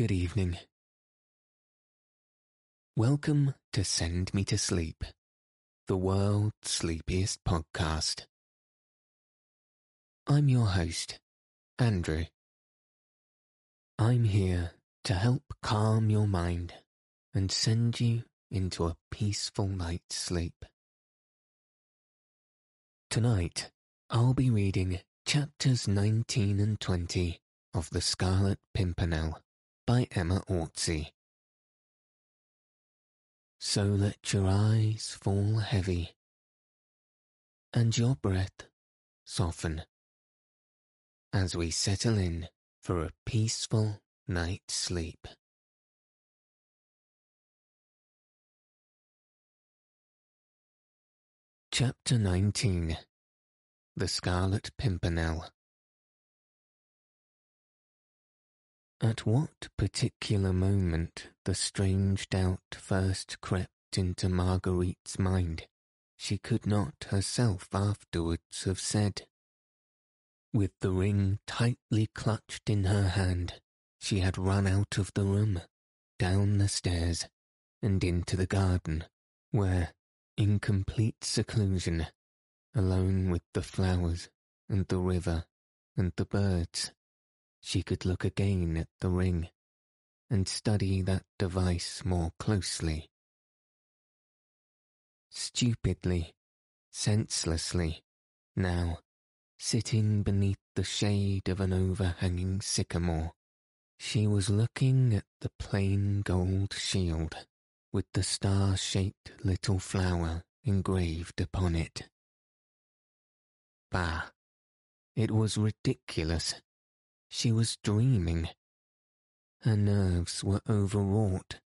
Good evening. Welcome to Send Me to Sleep, the world's sleepiest podcast. I'm your host, Andrew. I'm here to help calm your mind and send you into a peaceful night's sleep. Tonight, I'll be reading chapters 19 and 20 of The Scarlet Pimpernel by Emma Orczy. So let your eyes fall heavy and your breath soften as we settle in for a peaceful night's sleep. Chapter 19 The Scarlet Pimpernel At what particular moment the strange doubt first crept into Marguerite's mind, she could not herself afterwards have said. With the ring tightly clutched in her hand, she had run out of the room, down the stairs, and into the garden, where, in complete seclusion, alone with the flowers and the river and the birds, she could look again at the ring and study that device more closely. Stupidly, senselessly, now, sitting beneath the shade of an overhanging sycamore, she was looking at the plain gold shield with the star-shaped little flower engraved upon it. Bah! It was ridiculous she was dreaming. Her nerves were overwrought,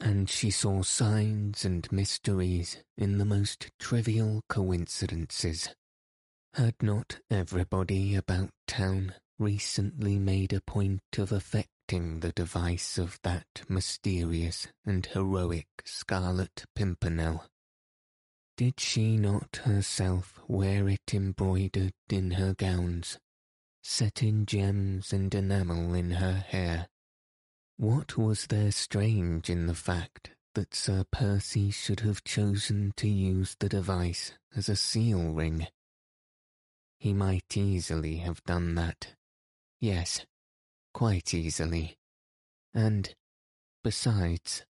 and she saw signs and mysteries in the most trivial coincidences. Had not everybody about town recently made a point of affecting the device of that mysterious and heroic Scarlet Pimpernel? Did she not herself wear it embroidered in her gowns? Set in gems and enamel in her hair. What was there strange in the fact that Sir Percy should have chosen to use the device as a seal ring? He might easily have done that. Yes, quite easily. And, besides,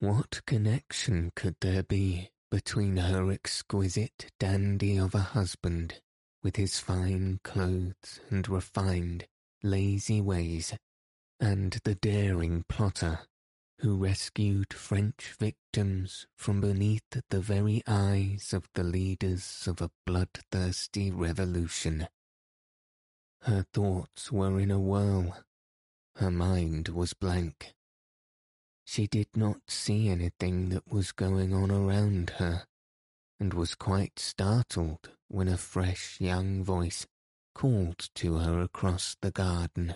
what connection could there be between her exquisite dandy of a husband with his fine clothes and refined, lazy ways, and the daring plotter who rescued French victims from beneath the very eyes of the leaders of a bloodthirsty revolution. Her thoughts were in a whirl. Her mind was blank. She did not see anything that was going on around her, and was quite startled when a fresh young voice called to her across the garden.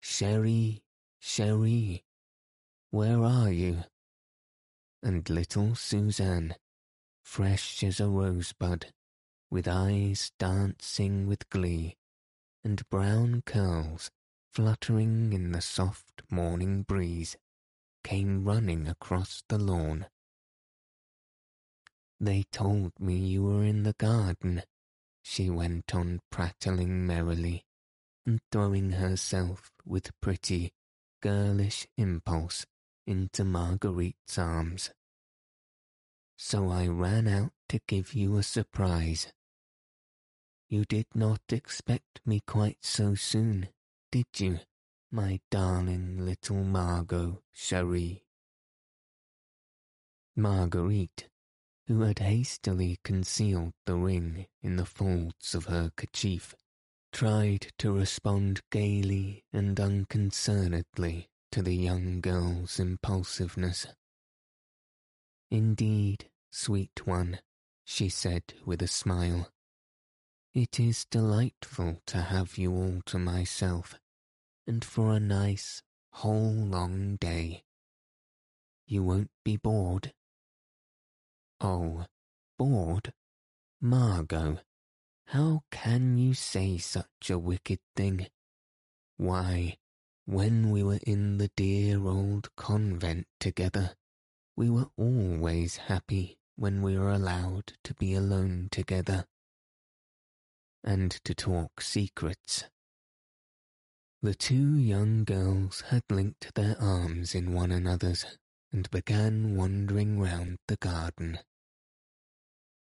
Chérie, Chérie, where are you? And little Suzanne, fresh as a rosebud, with eyes dancing with glee, and brown curls fluttering in the soft morning breeze, came running across the lawn. They told me you were in the garden, she went on prattling merrily, and throwing herself with pretty, girlish impulse into Marguerite's arms. So I ran out to give you a surprise. You did not expect me quite so soon, did you, my darling little Margot Cherie? Marguerite who had hastily concealed the ring in the folds of her kerchief, tried to respond gaily and unconcernedly to the young girl's impulsiveness. Indeed, sweet one, she said with a smile, it is delightful to have you all to myself, and for a nice, whole long day. You won't be bored? Oh, bored? Margot, how can you say such a wicked thing? Why, when we were in the dear old convent together, we were always happy when we were allowed to be alone together and to talk secrets. The two young girls had linked their arms in one another's and began wandering round the garden.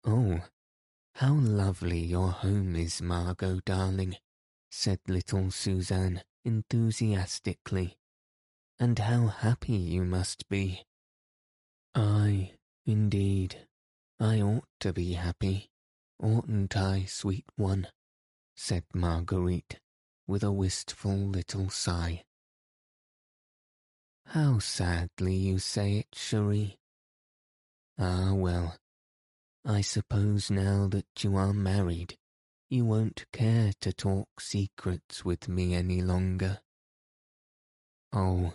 Oh, how lovely your home is, Margot, darling, said little Suzanne enthusiastically, and how happy you must be. Ay, indeed, I ought to be happy, oughtn't I, sweet one? said Marguerite, with a wistful little sigh. How sadly you say it, Cherie. Ah, well, I suppose now that you are married, you won't care to talk secrets with me any longer. Oh,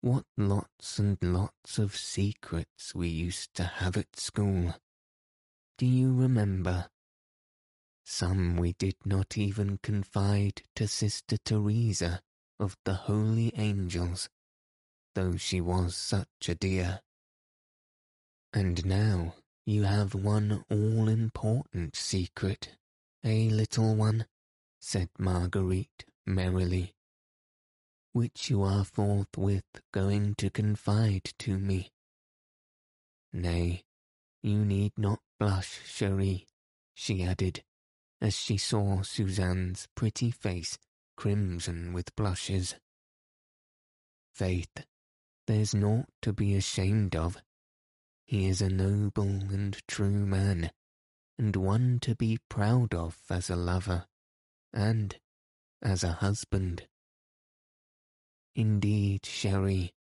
what lots and lots of secrets we used to have at school. Do you remember? Some we did not even confide to Sister Teresa of the holy angels, though she was such a dear. And now you have one all important secret, eh, little one? said Marguerite merrily, which you are forthwith going to confide to me. Nay, you need not blush, Cherie, she added, as she saw Suzanne's pretty face crimson with blushes. Faith, there's naught to be ashamed of. He is a noble and true man, and one to be proud of as a lover, and as a husband. Indeed, Cherie,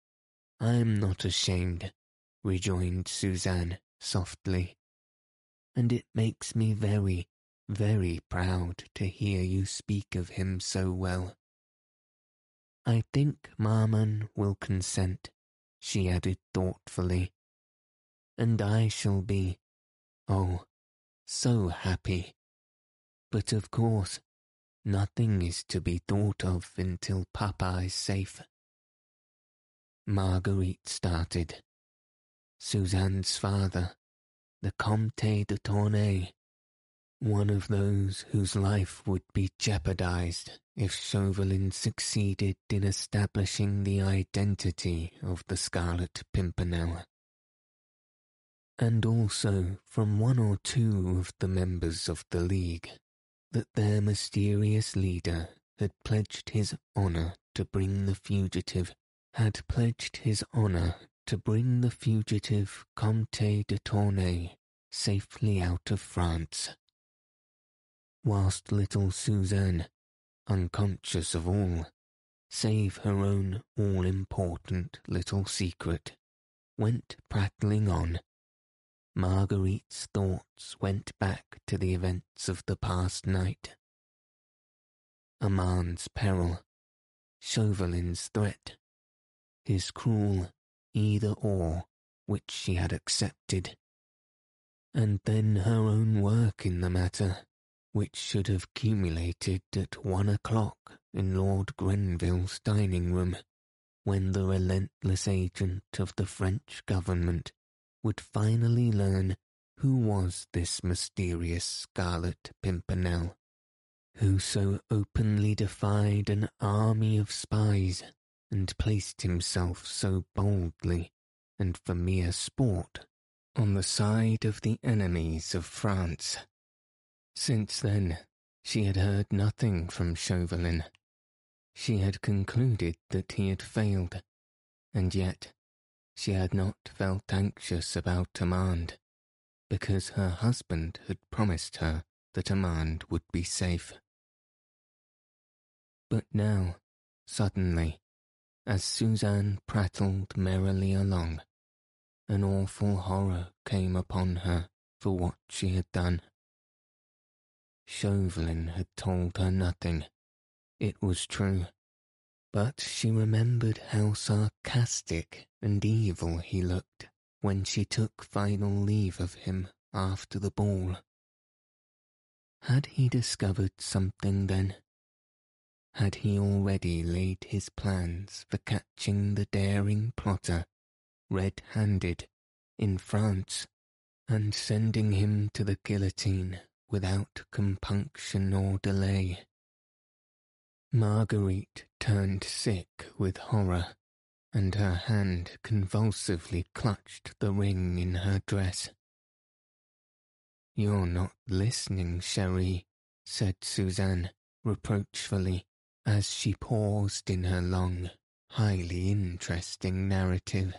I am not ashamed, rejoined Suzanne softly, and it makes me very, very proud to hear you speak of him so well. I think Maman will consent, she added thoughtfully, and I shall be, oh, so happy. But of course, nothing is to be thought of until Papa is safe. Marguerite started. Suzanne's father, the Comte de Tournay, one of those whose life would be jeopardized if Chauvelin succeeded in establishing the identity of the Scarlet Pimpernel. And also from one or two of the members of the League that their mysterious leader had pledged his honor to bring the fugitive, had pledged his honor to bring the fugitive Comte de Tournay safely out of France. Whilst little Suzanne, unconscious of all, save her own all important little secret, went prattling on, Marguerite's thoughts went back to the events of the past night. Armand's peril, Chauvelin's threat, his cruel either or which she had accepted, and then her own work in the matter, which should have culminated at one o'clock in Lord Grenville's dining room, when the relentless agent of the French government would finally learn who was this mysterious Scarlet Pimpernel, who so openly defied an army of spies and placed himself so boldly and for mere sport on the side of the enemies of France. Since then, she had heard nothing from Chauvelin. She had concluded that he had failed, and yet she had not felt anxious about Armand, because her husband had promised her that Armand would be safe. But now, suddenly, as Suzanne prattled merrily along, an awful horror came upon her for what she had done. Chauvelin had told her nothing. It was true. But she remembered how sarcastic and evil he looked when she took final leave of him after the ball. Had he discovered something then? Had he already laid his plans for catching the daring plotter, red-handed, in France, and sending him to the guillotine without compunction or delay? Marguerite turned sick with horror, and her hand convulsively clutched the ring in her dress. You're not listening, Cherie, said Suzanne reproachfully as she paused in her long, highly interesting narrative.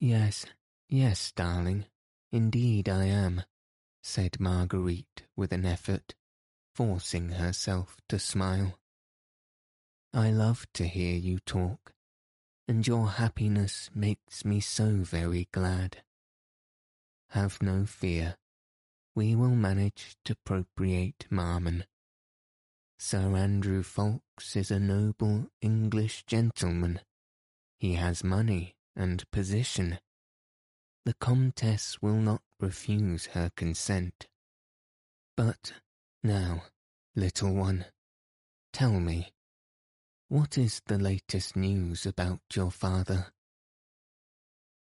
Yes, yes, darling, indeed I am, said Marguerite with an effort, forcing herself to smile. I love to hear you talk, and your happiness makes me so very glad. Have no fear, we will manage to propitiate Maman Sir Andrew Ffoulkes is a noble English gentleman. He has money and position. The Comtesse will not refuse her consent. But now, little one, tell me, what is the latest news about your father?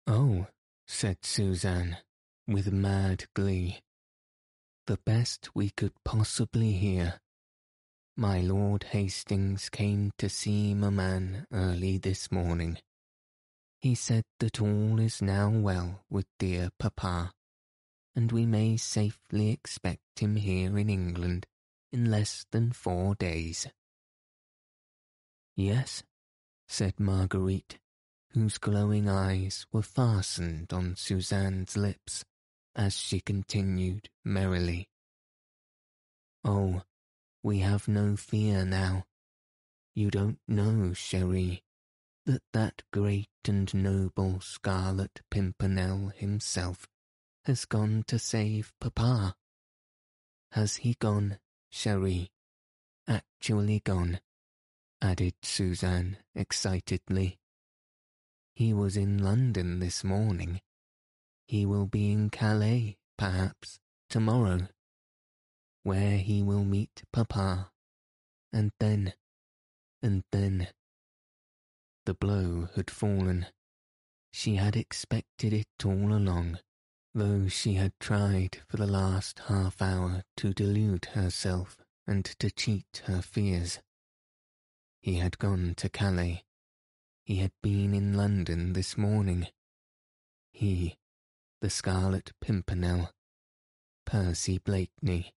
Oh, said Suzanne, with mad glee, the best we could possibly hear. My Lord Hastings came to see Maman early this morning. He said that all is now well with dear Papa, and we may safely expect him here in England in less than four days. Yes, said Marguerite, whose glowing eyes were fastened on Suzanne's lips as she continued merrily. Oh, we have no fear now. You don't know, Cherie, that that great and noble Scarlet Pimpernel himself has gone to save Papa. Has he gone, Cherie? Actually gone, added Suzanne excitedly. He was in London this morning. He will be in Calais, perhaps, tomorrow where he will meet Papa. And then, and then. The blow had fallen. She had expected it all along, though she had tried for the last half hour to delude herself and to cheat her fears. He had gone to Calais. He had been in London this morning. He, the Scarlet Pimpernel, Percy Blakeney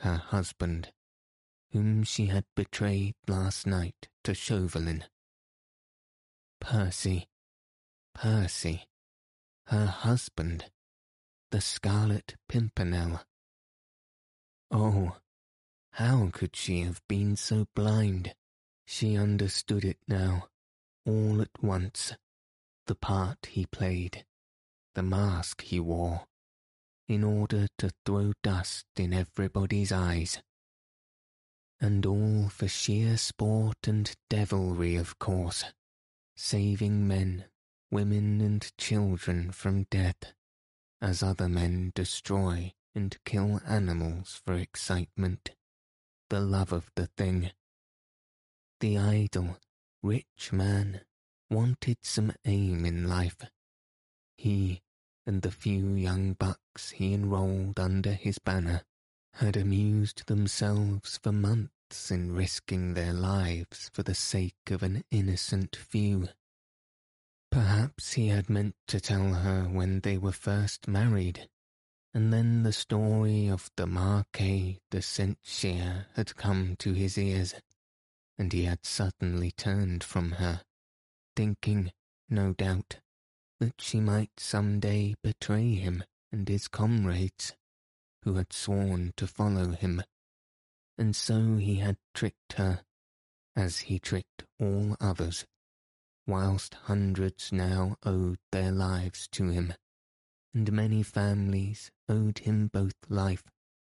her husband, whom she had betrayed last night to Chauvelin. Percy, Percy, her husband, the Scarlet Pimpernel. Oh, how could she have been so blind? She understood it now, all at once, the part he played, the mask he wore in order to throw dust in everybody's eyes. And all for sheer sport and devilry, of course, saving men, women, and children from death, as other men destroy and kill animals for excitement, the love of the thing. The idle, rich man wanted some aim in life. He and the few young bucks he enrolled under his banner had amused themselves for months in risking their lives for the sake of an innocent few. Perhaps he had meant to tell her when they were first married, and then the story of the Marquis de St. Had come to his ears, and he had suddenly turned from her, thinking, no doubt, that she might some day betray him and his comrades, who had sworn to follow him. And so he had tricked her, as he tricked all others, whilst hundreds now owed their lives to him, and many families owed him both life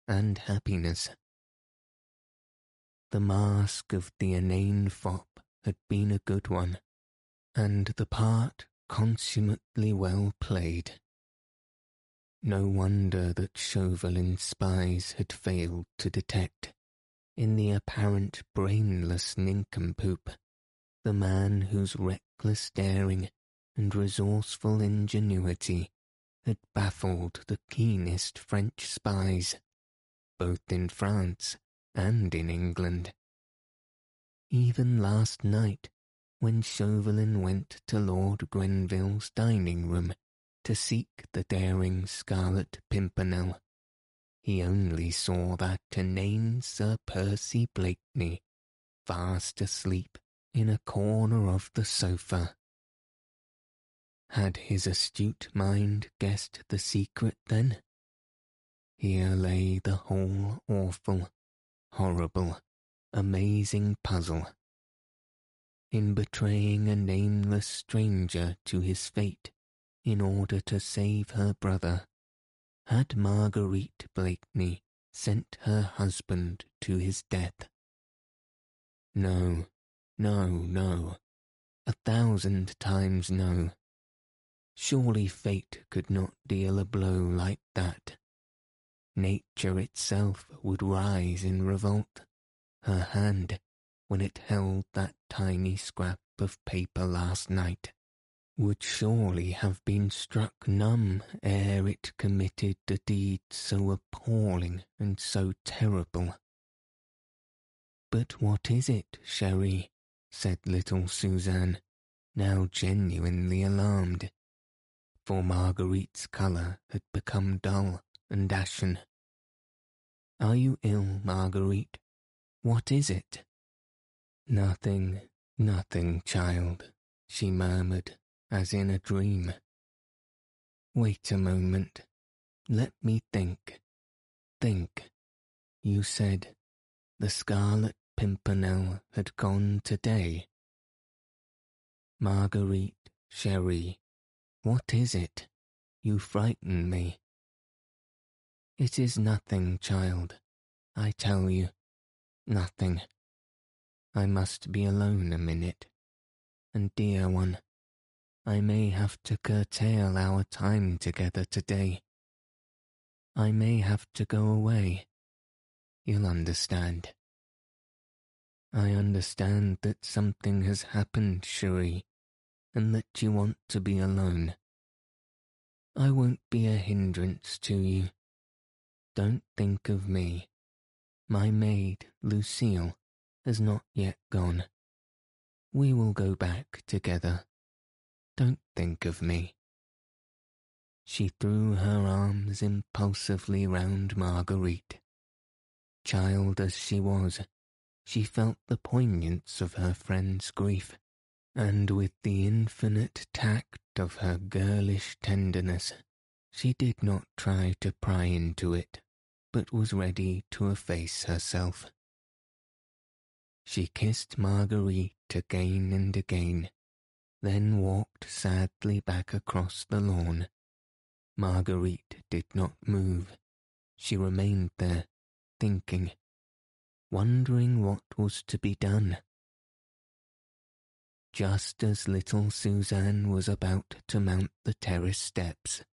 and happiness. The mask of the inane fop had been a good one, and the part consummately well played. No wonder that Chauvelin's spies had failed to detect, in the apparent brainless nincompoop, the man whose reckless daring and resourceful ingenuity had baffled the keenest French spies, both in France and in England. Even last night, when Chauvelin went to Lord Grenville's dining room to seek the daring Scarlet Pimpernel. He only saw that inane Sir Percy Blakeney fast asleep in a corner of the sofa. Had his astute mind guessed the secret then? Here lay the whole awful, horrible, amazing puzzle. In betraying a nameless stranger to his fate, in order to save her brother, had Marguerite Blakeney sent her husband to his death? No, no, no, a thousand times no. Surely fate could not deal a blow like that. Nature itself would rise in revolt. Her hand, when it held that tiny scrap of paper last night, would surely have been struck numb ere it committed a deed so appalling and so terrible. But what is it, Cherie? said little Suzanne, now genuinely alarmed, for Marguerite's colour had become dull and ashen. Are you ill, Marguerite? What is it? Nothing, nothing, child, she murmured as in a dream. Wait a moment. Let me think. Think. You said the Scarlet Pimpernel had gone today. Marguerite, Cherie, what is it? You frighten me. It is nothing, child. I tell you, nothing. I must be alone a minute. And dear one, I may have to curtail our time together today. I may have to go away. You'll understand. I understand that something has happened, Cherie, and that you want to be alone. I won't be a hindrance to you. Don't think of me. My maid, Lucille, has not yet gone. We will go back together. Don't think of me. She threw her arms impulsively round Marguerite. Child as she was, she felt the poignance of her friend's grief, and with the infinite tact of her girlish tenderness, she did not try to pry into it, but was ready to efface herself. She kissed Marguerite again and again, then walked sadly back across the lawn. Marguerite did not move. She remained there, thinking, wondering what was to be done. Just as little Suzanne was about to mount the terrace steps,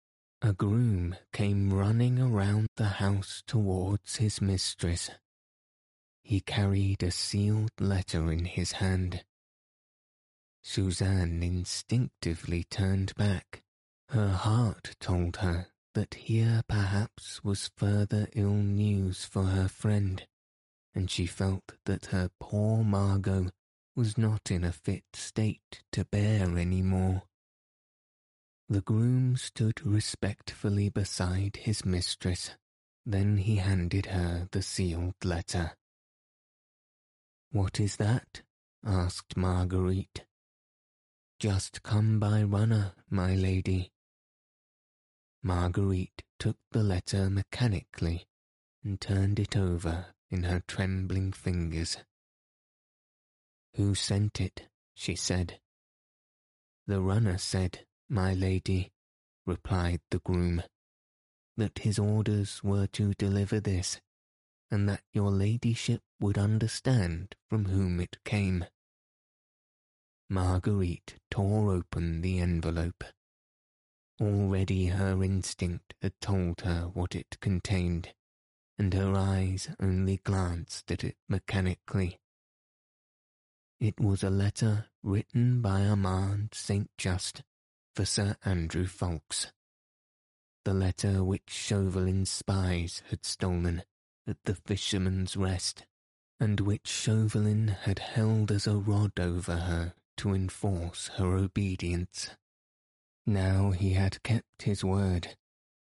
a groom came running around the house towards his mistress. He carried a sealed letter in his hand. Suzanne instinctively turned back. Her heart told her that here perhaps was further ill news for her friend, and she felt that her poor Margot was not in a fit state to bear any more. The groom stood respectfully beside his mistress. Then he handed her the sealed letter. What is that? asked Marguerite. Just come by runner, my lady. Marguerite took the letter mechanically and turned it over in her trembling fingers. Who sent it? she said. The runner said, my lady, replied the groom, that his orders were to deliver this, and that your ladyship would understand from whom it came. Marguerite tore open the envelope. Already her instinct had told her what it contained, and her eyes only glanced at it mechanically. It was a letter written by Armand St. Just for Sir Andrew Ffoulkes. The letter which Chauvelin's spies had stolen at the Fisherman's Rest, and which Chauvelin had held as a rod over her to enforce her obedience. Now he had kept his word.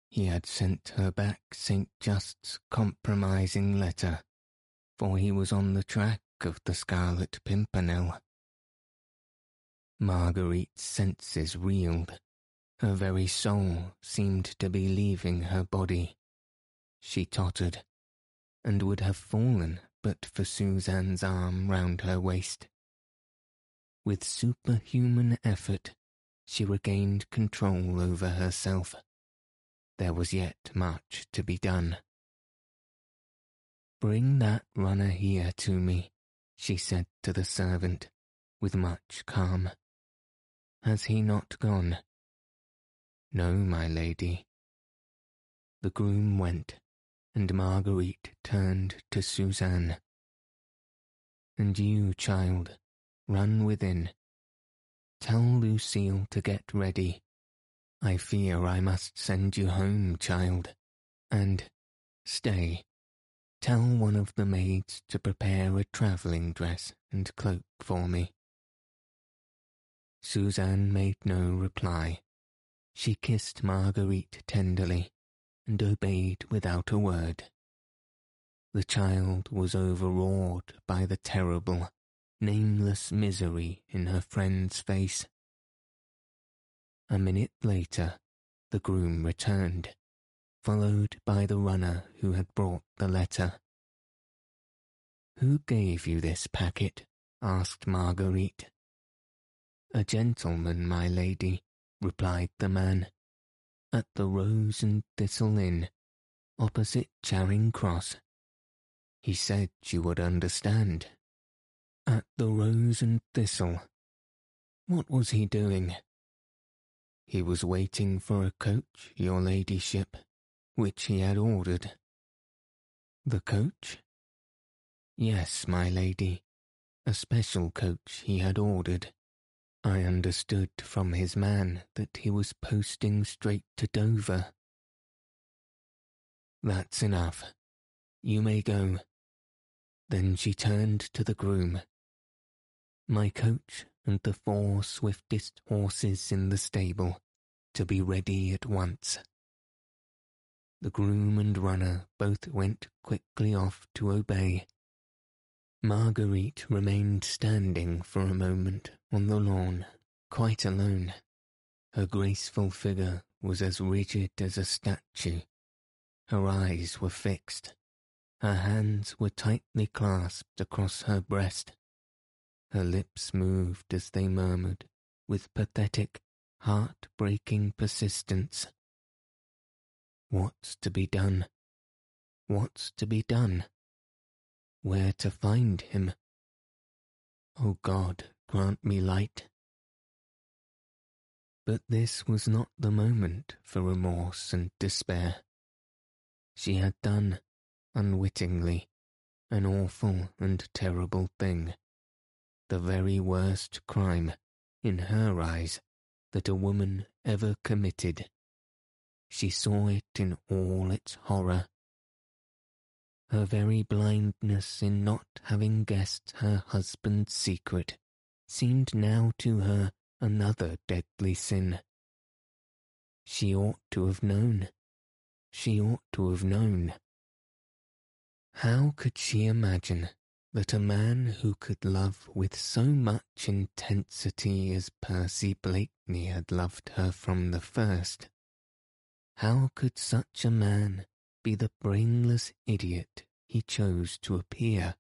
He had sent her back St. Just's compromising letter, for he was on the track of the Scarlet Pimpernel. Marguerite's senses reeled. Her very soul seemed to be leaving her body. She tottered, and would have fallen but for Suzanne's arm round her waist. With superhuman effort, she regained control over herself. There was yet much to be done. Bring that runner here to me, she said to the servant, with much calm. Has he not gone? No, my lady. The groom went, and Marguerite turned to Suzanne. And you, child, Run within. Tell Lucille to get ready. I fear I must send you home, child. And stay. Tell one of the maids to prepare a travelling dress and cloak for me. Suzanne made no reply. She kissed Marguerite tenderly and obeyed without a word. The child was overawed by the terrible, nameless misery in her friend's face. A minute later, the groom returned, followed by the runner who had brought the letter. Who gave you this packet? asked Marguerite. A gentleman, my lady, replied the man, at the Rose and Thistle Inn, opposite Charing Cross. He said you would understand at the Rose and Thistle. What was he doing? He was waiting for a coach, your ladyship, which he had ordered. The coach? Yes, my lady, a special coach he had ordered. I understood from his man that he was posting straight to Dover. That's enough. You may go. Then she turned to the groom my coach and the four swiftest horses in the stable to be ready at once. The groom and runner both went quickly off to obey. Marguerite remained standing for a moment on the lawn, quite alone. Her graceful figure was as rigid as a statue. Her eyes were fixed. Her hands were tightly clasped across her breast. Her lips moved as they murmured, with pathetic, heart-breaking persistence. What's to be done? What's to be done? Where to find him? O oh God, grant me light. But this was not the moment for remorse and despair. She had done, unwittingly, an awful and terrible thing the very worst crime, in her eyes, that a woman ever committed. She saw it in all its horror. Her very blindness in not having guessed her husband's secret seemed now to her another deadly sin. She ought to have known. She ought to have known. How could she imagine that a man who could love with so much intensity as Percy Blakeney had loved her from the first, how could such a man be the brainless idiot he chose to appear.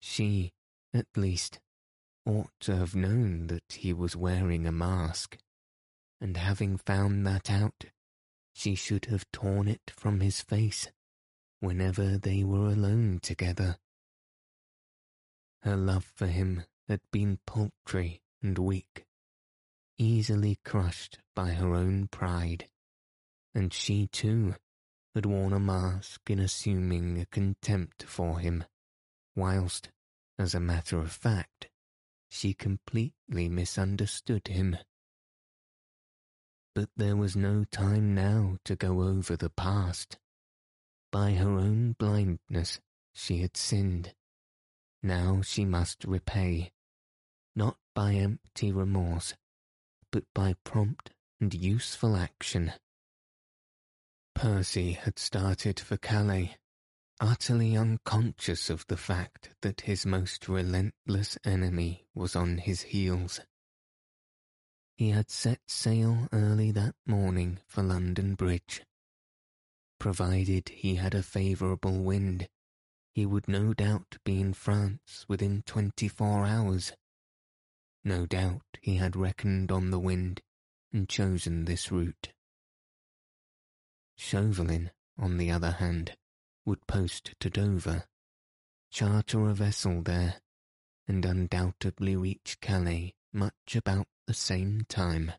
She, at least, ought to have known that he was wearing a mask, and having found that out, she should have torn it from his face whenever they were alone together. Her love for him had been paltry and weak, easily crushed by her own pride, and she too had worn a mask in assuming a contempt for him, whilst, as a matter of fact, she completely misunderstood him. But there was no time now to go over the past. By her own blindness she had sinned. Now she must repay, not by empty remorse, but by prompt and useful action. Percy had started for Calais, utterly unconscious of the fact that his most relentless enemy was on his heels. He had set sail early that morning for London Bridge. Provided he had a favourable wind, he would no doubt be in France within twenty-four hours. No doubt he had reckoned on the wind and chosen this route. Chauvelin, on the other hand, would post to Dover, charter a vessel there, and undoubtedly reach Calais much about the same time.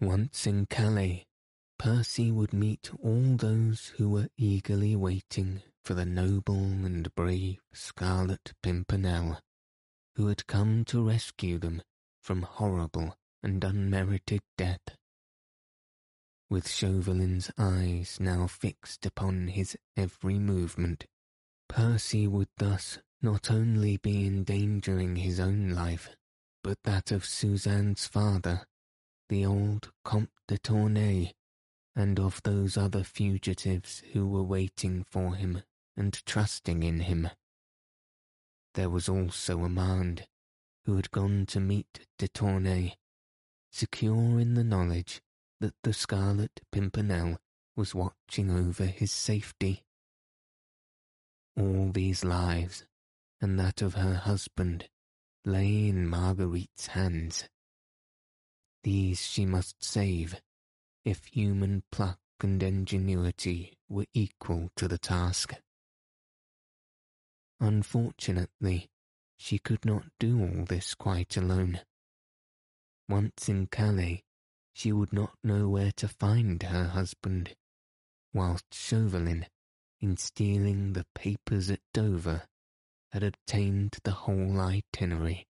Once in Calais, Percy would meet all those who were eagerly waiting for the noble and brave Scarlet Pimpernel, who had come to rescue them from horrible and unmerited death. With Chauvelin's eyes now fixed upon his every movement, Percy would thus not only be endangering his own life, but that of Suzanne's father, the old Comte de Tournay, and of those other fugitives who were waiting for him and trusting in him. There was also Armand, who had gone to meet de Tournay, secure in the knowledge that the Scarlet Pimpernel was watching over his safety. All these lives, and that of her husband, lay in Marguerite's hands. These she must save, if human pluck and ingenuity were equal to the task. Unfortunately, she could not do all this quite alone. Once in Calais, she would not know where to find her husband, whilst Chauvelin, in stealing the papers at Dover, had obtained the whole itinerary.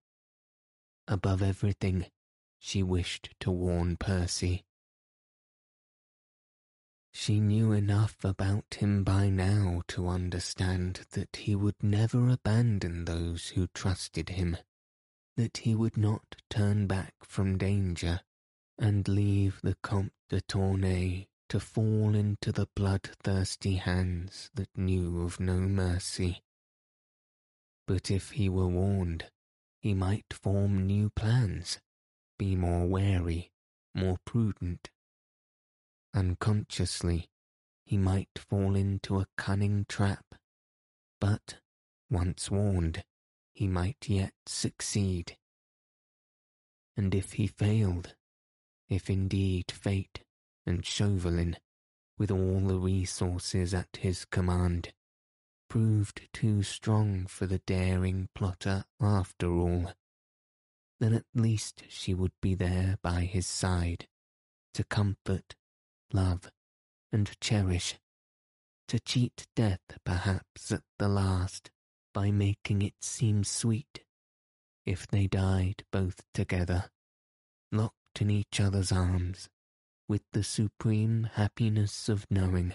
Above everything, she wished to warn Percy. She knew enough about him by now to understand that he would never abandon those who trusted him, that he would not turn back from danger and leave the Comte de Tournay to fall into the bloodthirsty hands that knew of no mercy. But if he were warned, he might form new plans, be more wary, more prudent. Unconsciously, he might fall into a cunning trap, but, once warned, he might yet succeed. And if he failed, if indeed fate and Chauvelin, with all the resources at his command, proved too strong for the daring plotter after all, then at least she would be there by his side, to comfort, love, and cherish, to cheat death perhaps at the last by making it seem sweet, if they died both together, locked in each other's arms, with the supreme happiness of knowing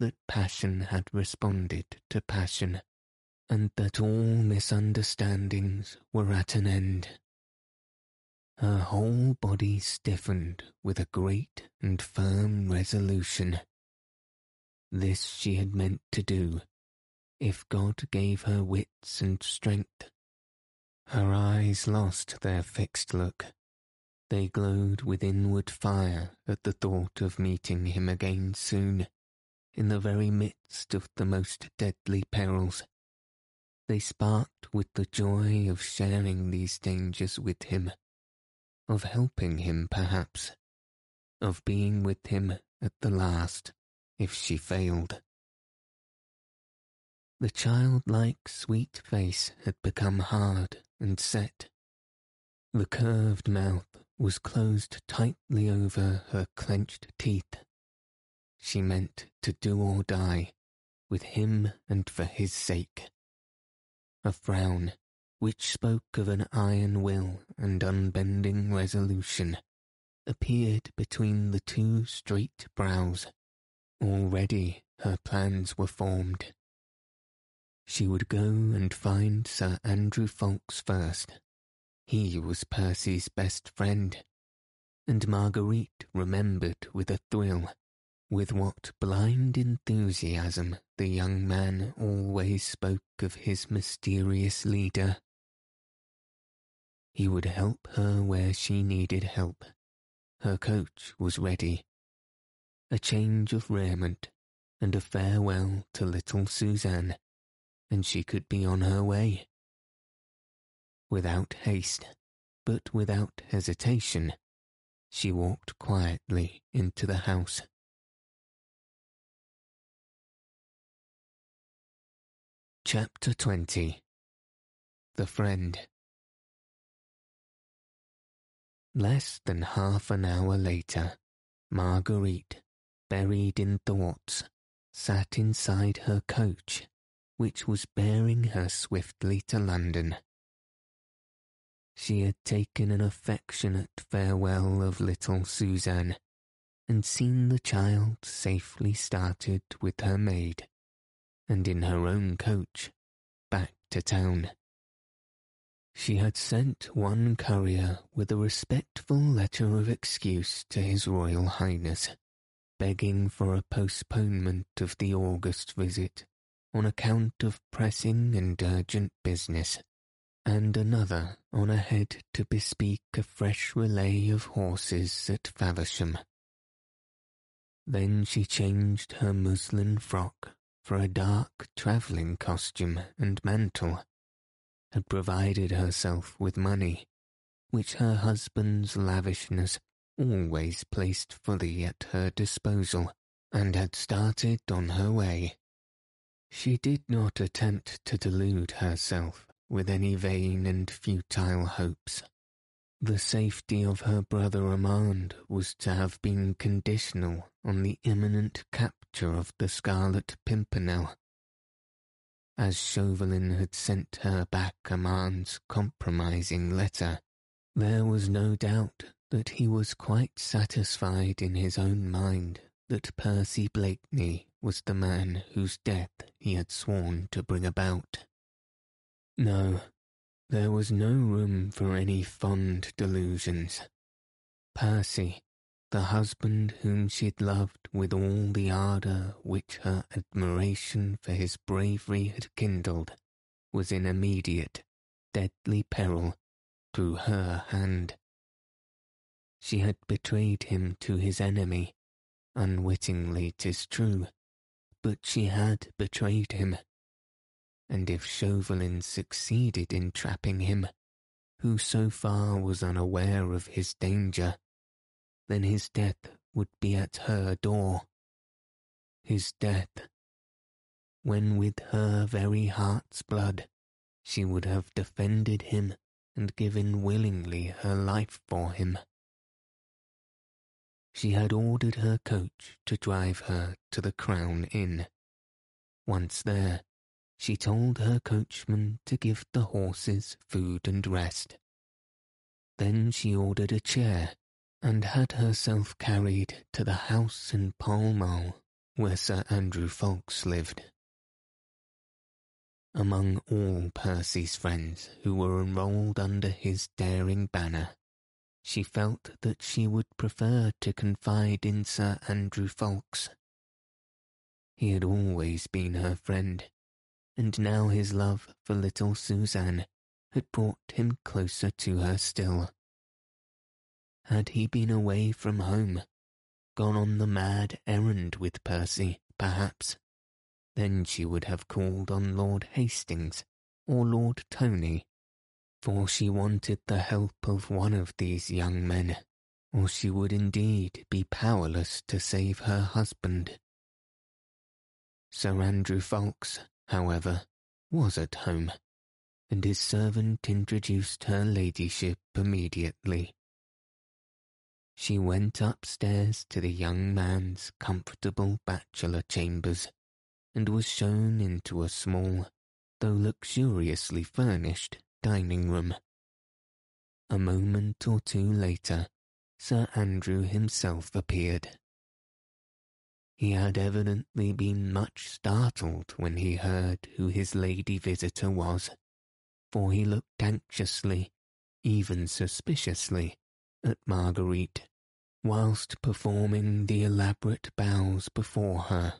that passion had responded to passion, and that all misunderstandings were at an end. Her whole body stiffened with a great and firm resolution. This she had meant to do, if God gave her wits and strength. Her eyes lost their fixed look, they glowed with inward fire at the thought of meeting him again soon, in the very midst of the most deadly perils. They sparked with the joy of sharing these dangers with him, of helping him perhaps, of being with him at the last if she failed. The childlike sweet face had become hard and set. The curved mouth was closed tightly over her clenched teeth. She meant to do or die, with him and for his sake. A frown, which spoke of an iron will and unbending resolution, appeared between the two straight brows. Already her plans were formed. She would go and find Sir Andrew Ffoulkes first. He was Percy's best friend, and Marguerite remembered with a thrill with what blind enthusiasm the young man always spoke of his mysterious leader. He would help her where she needed help. Her coach was ready. A change of raiment and a farewell to little Suzanne, and she could be on her way. Without haste, but without hesitation, she walked quietly into the house. Chapter 20 The Friend Less than half an hour later, Marguerite, buried in thoughts, sat inside her coach, which was bearing her swiftly to London. She had taken an affectionate farewell of little Suzanne, and seen the child safely started with her maid and in her own coach, back to town. She had sent one courier with a respectful letter of excuse to His Royal Highness, begging for a postponement of the August visit on account of pressing and urgent business, and another on ahead to bespeak a fresh relay of horses at Faversham. Then she changed her muslin frock for a dark travelling costume and mantle, had provided herself with money, which her husband's lavishness always placed fully at her disposal, and had started on her way. She did not attempt to delude herself with any vain and futile hopes. The safety of her brother Armand was to have been conditional on the imminent capture of the Scarlet Pimpernel. As Chauvelin had sent her back a man's compromising letter, there was no doubt that he was quite satisfied in his own mind that Percy Blakeney was the man whose death he had sworn to bring about. No, there was no room for any fond delusions. Percy, the husband whom she had loved with all the ardour which her admiration for his bravery had kindled, was in immediate, deadly peril through her hand. She had betrayed him to his enemy, unwittingly, tis true, but she had betrayed him and if Chauvelin succeeded in trapping him, who so far was unaware of his danger, then his death would be at her door. His death, when with her very heart's blood she would have defended him and given willingly her life for him. She had ordered her coach to drive her to the Crown Inn. Once there, she told her coachman to give the horses food and rest. Then she ordered a chair and had herself carried to the house in Pall Mall where Sir Andrew Ffoulkes lived. Among all Percy's friends who were enrolled under his daring banner, she felt that she would prefer to confide in Sir Andrew Ffoulkes. He had always been her friend, and now his love for little Suzanne had brought him closer to her still. Had he been away from home, gone on the mad errand with Percy perhaps. Then she would have called on Lord Hastings or Lord Tony, for she wanted the help of one of these young men, or she would indeed be powerless to save her husband. Sir Andrew Ffoulkes, however, was at home, and his servant introduced her ladyship immediately. She went upstairs to the young man's comfortable bachelor chambers, and was shown into a small, though luxuriously furnished, dining room. A moment or two later, Sir Andrew himself appeared. He had evidently been much startled when he heard who his lady visitor was, for he looked anxiously, even suspiciously, at Marguerite, whilst performing the elaborate bows before her,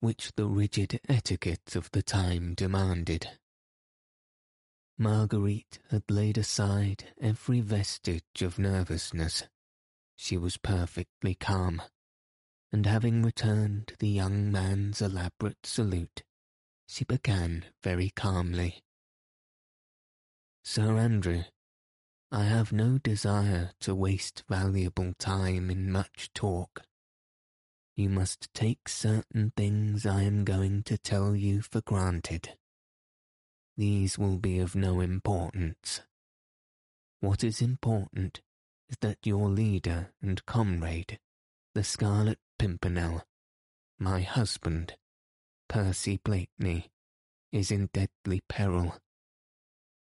which the rigid etiquette of the time demanded. Marguerite had laid aside every vestige of nervousness. She was perfectly calm, and having returned the young man's elaborate salute, she began very calmly. Sir Andrew, I have no desire to waste valuable time in much talk. You must take certain things I am going to tell you for granted. These will be of no importance. What is important is that your leader and comrade, the Scarlet Pimpernel, my husband, Percy Blakeney, is in deadly peril.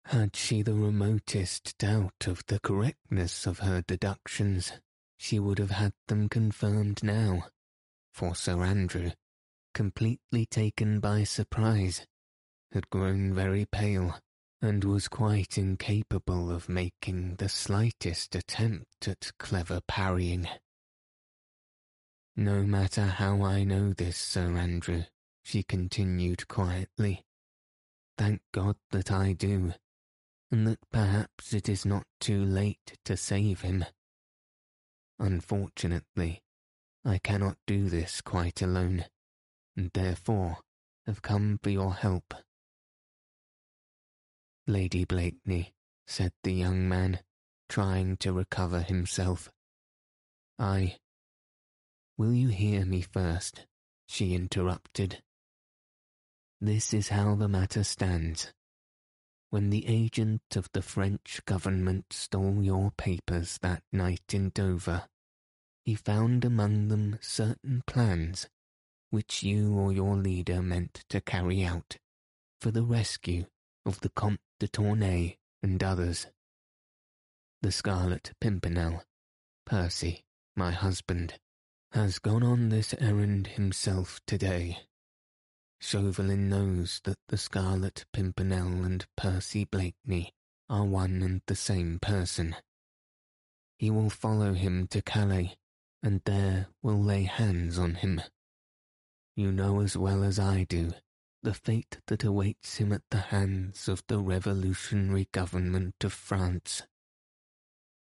Had she the remotest doubt of the correctness of her deductions, she would have had them confirmed now, for Sir Andrew, completely taken by surprise, had grown very pale and was quite incapable of making the slightest attempt at clever parrying. No matter how I know this, Sir Andrew, she continued quietly. Thank God that I do, and that perhaps it is not too late to save him. Unfortunately, I cannot do this quite alone, and therefore have come for your help. Lady Blakeney, said the young man, trying to recover himself. I. Will you hear me first? she interrupted. This is how the matter stands. When the agent of the French government stole your papers that night in Dover, he found among them certain plans which you or your leader meant to carry out for the rescue of the Comte de Tournay and others. The Scarlet Pimpernel, Percy, my husband, has gone on this errand himself today. Chauvelin knows that the Scarlet Pimpernel and Percy Blakeney are one and the same person. He will follow him to Calais, and there will lay hands on him. You know as well as I do the fate that awaits him at the hands of the revolutionary government of France.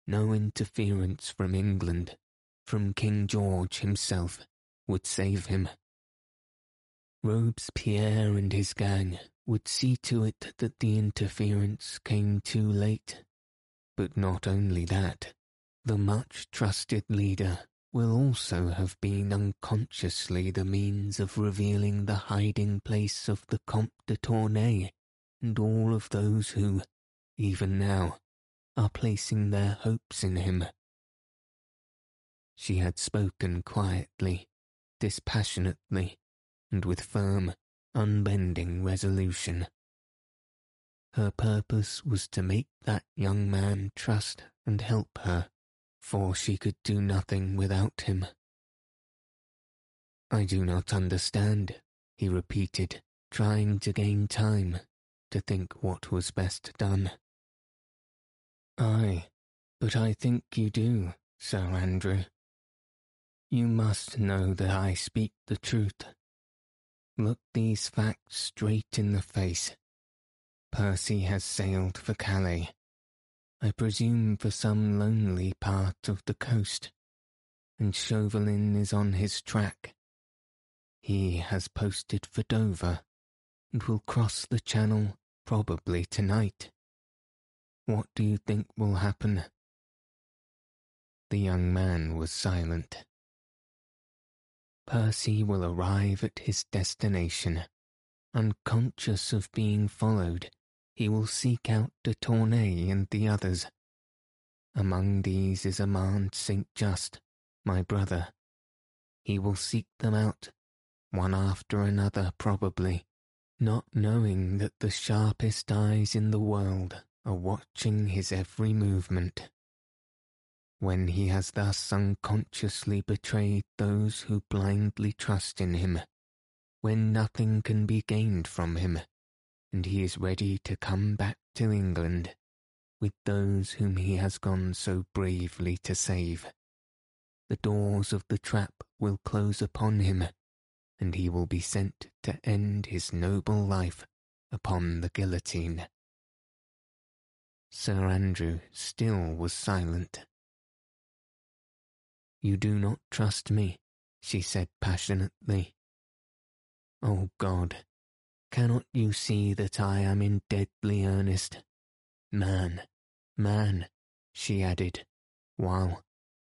No interference from England, from King George himself, would save him. Robespierre and his gang would see to it that the interference came too late. But not only that, the much trusted leader will also have been unconsciously the means of revealing the hiding place of the Comte de Tournay and all of those who, even now, are placing their hopes in him. She had spoken quietly, dispassionately, and with firm, unbending resolution. Her purpose was to make that young man trust and help her for she could do nothing without him. I do not understand, he repeated, trying to gain time to think what was best done. Ay, but I think you do, Sir Andrew. You must know that I speak the truth. Look these facts straight in the face. Percy has sailed for Calais. I presume for some lonely part of the coast, and Chauvelin is on his track. He has posted for Dover and will cross the channel probably tonight. What do you think will happen? The young man was silent. Percy will arrive at his destination. Unconscious of being followed, he will seek out de Tournay and the others. Among these is Armand St. Just, my brother. He will seek them out, one after another probably, not knowing that the sharpest eyes in the world are watching his every movement. When he has thus unconsciously betrayed those who blindly trust in him, when nothing can be gained from him, and he is ready to come back to England with those whom he has gone so bravely to save, the doors of the trap will close upon him and he will be sent to end his noble life upon the guillotine. Sir Andrew still was silent. You do not trust me, she said passionately. Oh God, cannot you see that I am in deadly earnest? Man, man, she added, while,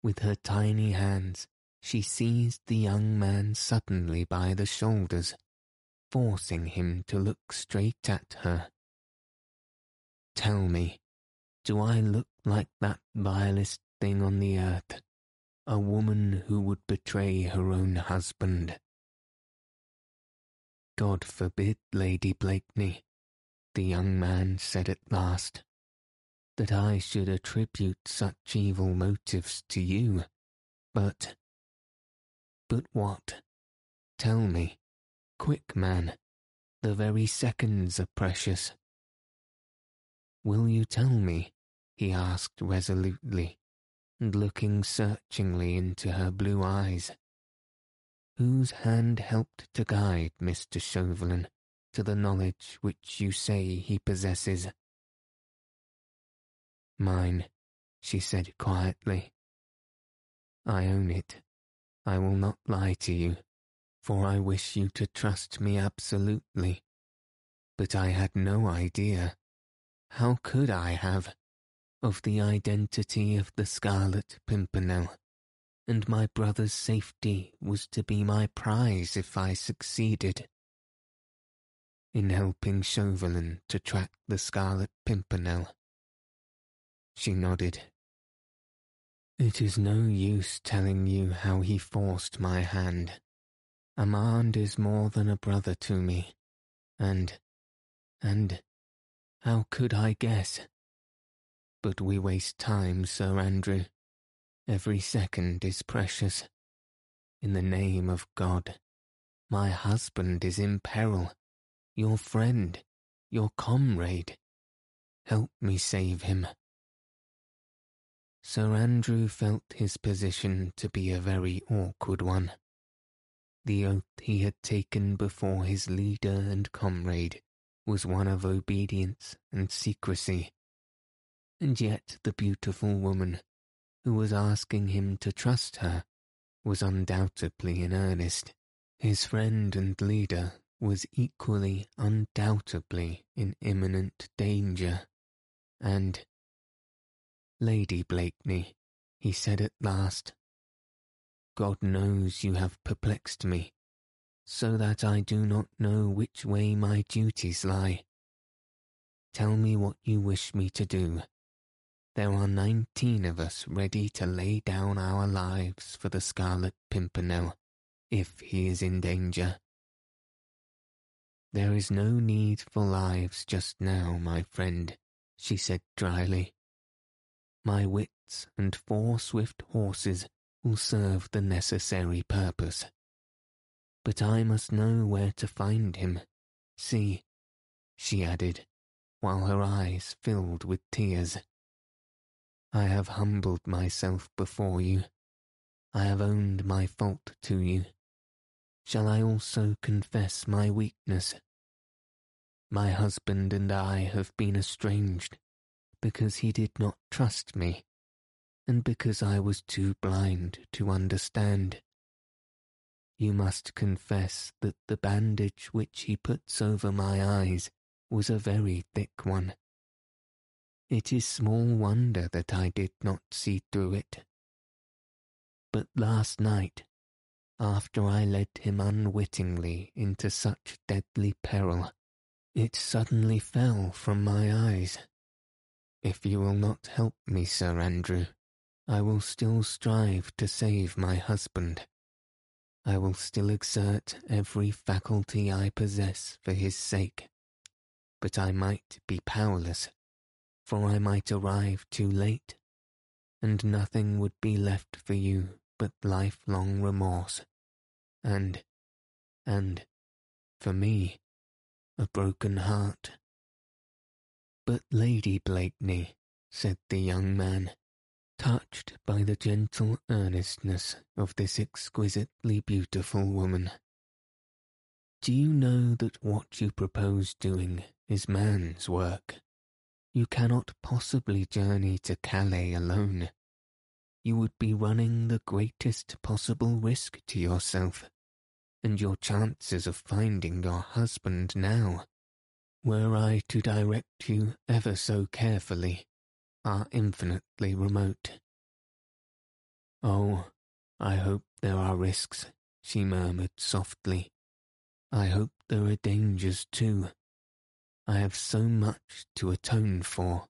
with her tiny hands, she seized the young man suddenly by the shoulders, forcing him to look straight at her. Tell me, do I look like that vilest thing on the earth, a woman who would betray her own husband? God forbid, Lady Blakeney, the young man said at last, that I should attribute such evil motives to you, but but what? Tell me. Quick, man. The very seconds are precious. Will you tell me? he asked resolutely, and looking searchingly into her blue eyes. Whose hand helped to guide Mr. Chauvelin to the knowledge which you say he possesses? Mine, she said quietly. I own it. I will not lie to you, for I wish you to trust me absolutely. But I had no idea, how could I have, of the identity of the Scarlet Pimpernel, and my brother's safety was to be my prize if I succeeded. In helping Chauvelin to track the Scarlet Pimpernel. She nodded it is no use telling you how he forced my hand. Armand is more than a brother to me, and, and, how could I guess? But we waste time, Sir Andrew. Every second is precious. In the name of God, my husband is in peril. Your friend, your comrade. Help me save him. Sir Andrew felt his position to be a very awkward one. The oath he had taken before his leader and comrade was one of obedience and secrecy, and yet the beautiful woman who was asking him to trust her was undoubtedly in earnest. His friend and leader was equally undoubtedly in imminent danger, and Lady Blakeney, he said at last, God knows you have perplexed me, so that I do not know which way my duties lie. Tell me what you wish me to do. There are nineteen of us ready to lay down our lives for the Scarlet Pimpernel, if he is in danger. There is no need for lives just now, my friend, she said dryly. My wits and four swift horses will serve the necessary purpose. But I must know where to find him. See, she added, while her eyes filled with tears. I have humbled myself before you. I have owned my fault to you. Shall I also confess my weakness? My husband and I have been estranged because he did not trust me, and because I was too blind to understand. you must confess that the bandage which he puts over my eyes was a very thick one. It is small wonder that I did not see through it. But last night, after I led him unwittingly into such deadly peril, it suddenly fell from my eyes. If you will not help me, Sir Andrew, I will still strive to save my husband. I will still exert every faculty I possess for his sake. But I might be powerless, for I might arrive too late, and nothing would be left for you but lifelong remorse, and, and, for me, a broken heart. But Lady Blakeney, said the young man, touched by the gentle earnestness of this exquisitely beautiful woman. Do you know that what you propose doing is man's work? You cannot possibly journey to Calais alone. You would be running the greatest possible risk to yourself, and your chances of finding your husband now, were I to direct you ever so carefully, are infinitely remote. Oh, I hope there are risks, she murmured softly. I hope there are dangers too. I have so much to atone for.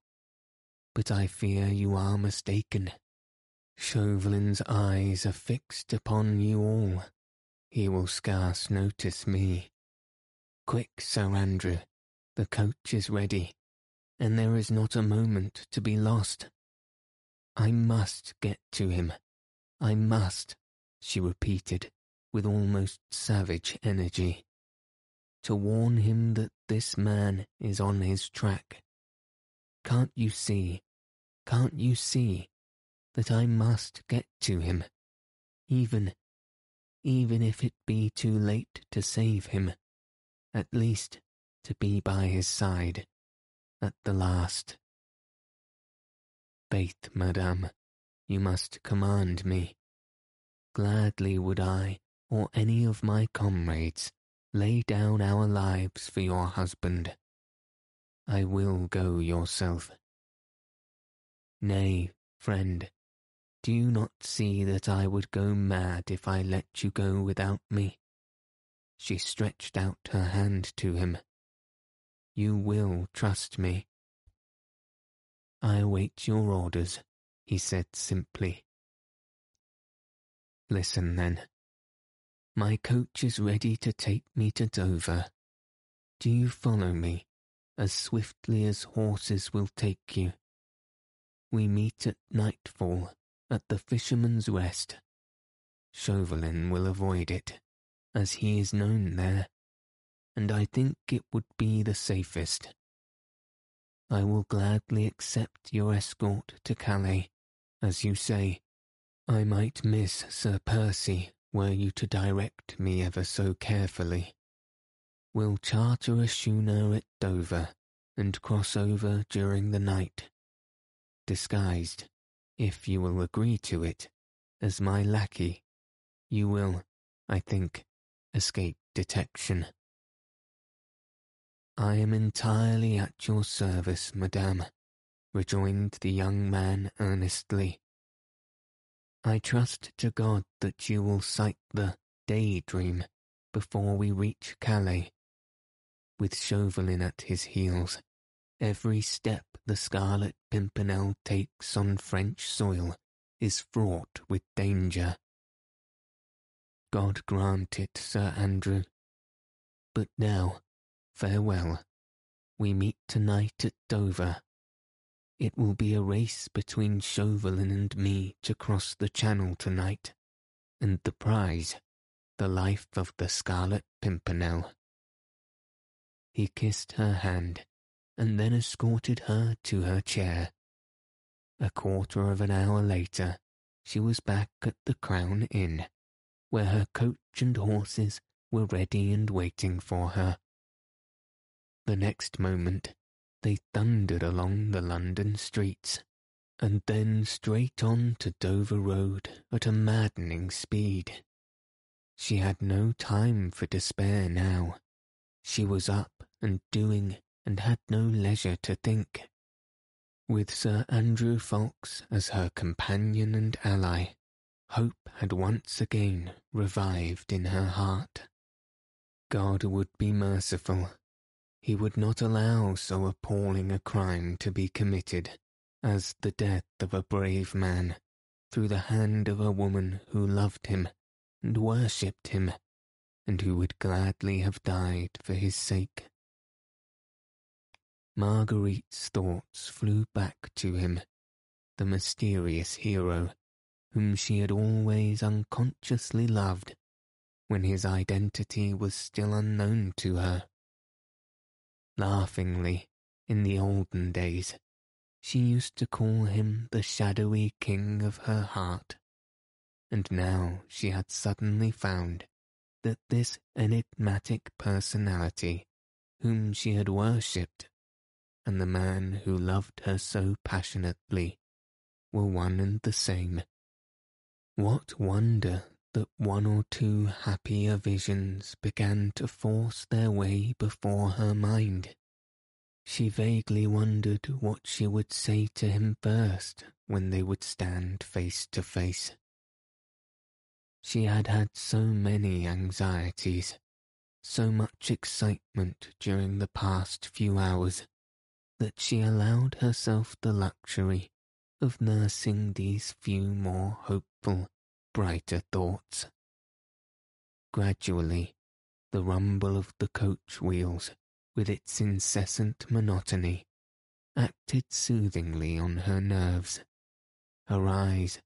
But I fear you are mistaken. Chauvelin's eyes are fixed upon you all. He will scarce notice me. Quick, Sir Andrew, the coach is ready and there is not a moment to be lost. I must get to him. I must, she repeated with almost savage energy, to warn him that this man is on his track. Can't you see, can't you see that I must get to him, even, even if it be too late to save him, at least to be by his side at the last. Faith, madame, you must command me. Gladly would I, or any of my comrades, lay down our lives for your husband. I will go yourself. Nay, friend, do you not see that I would go mad if I let you go without me? She stretched out her hand to him. You will trust me. I await your orders, he said simply. Listen then. My coach is ready to take me to Dover. Do you follow me, as swiftly as horses will take you? We meet at nightfall at the Fisherman's Rest. Chauvelin will avoid it, as he is known there and I think it would be the safest. I will gladly accept your escort to Calais. As you say, I might miss Sir Percy were you to direct me ever so carefully. We'll charter a schooner at Dover and cross over during the night. Disguised, if you will agree to it, as my lackey, you will, I think, escape detection. I am entirely at your service, madame, rejoined the young man earnestly. I trust to God that you will sight the Day Dream before we reach Calais. With Chauvelin at his heels, every step the Scarlet Pimpernel takes on French soil is fraught with danger. God grant it, Sir Andrew. But now, Farewell. We meet tonight at Dover. It will be a race between Chauvelin and me to cross the channel tonight, and the prize, the life of the Scarlet Pimpernel. He kissed her hand, and then escorted her to her chair. A quarter of an hour later, she was back at the Crown Inn, where her coach and horses were ready and waiting for her. The next moment, they thundered along the London streets, and then straight on to Dover Road at a maddening speed. She had no time for despair now. She was up and doing and had no leisure to think. With Sir Andrew Ffoulkes as her companion and ally, hope had once again revived in her heart. God would be merciful. He would not allow so appalling a crime to be committed as the death of a brave man through the hand of a woman who loved him and worshipped him, and who would gladly have died for his sake. Marguerite's thoughts flew back to him, the mysterious hero whom she had always unconsciously loved when his identity was still unknown to her. Laughingly, in the olden days, she used to call him the shadowy king of her heart, and now she had suddenly found that this enigmatic personality whom she had worshipped and the man who loved her so passionately were one and the same. What wonder that one or two happier visions began to force their way before her mind. She vaguely wondered what she would say to him first when they would stand face to face. She had had so many anxieties, so much excitement during the past few hours that she allowed herself the luxury of nursing these few more hopeful, brighter thoughts. Gradually, the rumble of the coach wheels, with its incessant monotony, acted soothingly on her nerves. Her eyes,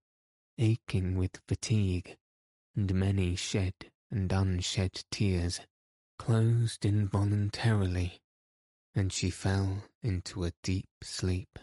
aching with fatigue, and many shed and unshed tears, closed involuntarily and she fell into a deep sleep.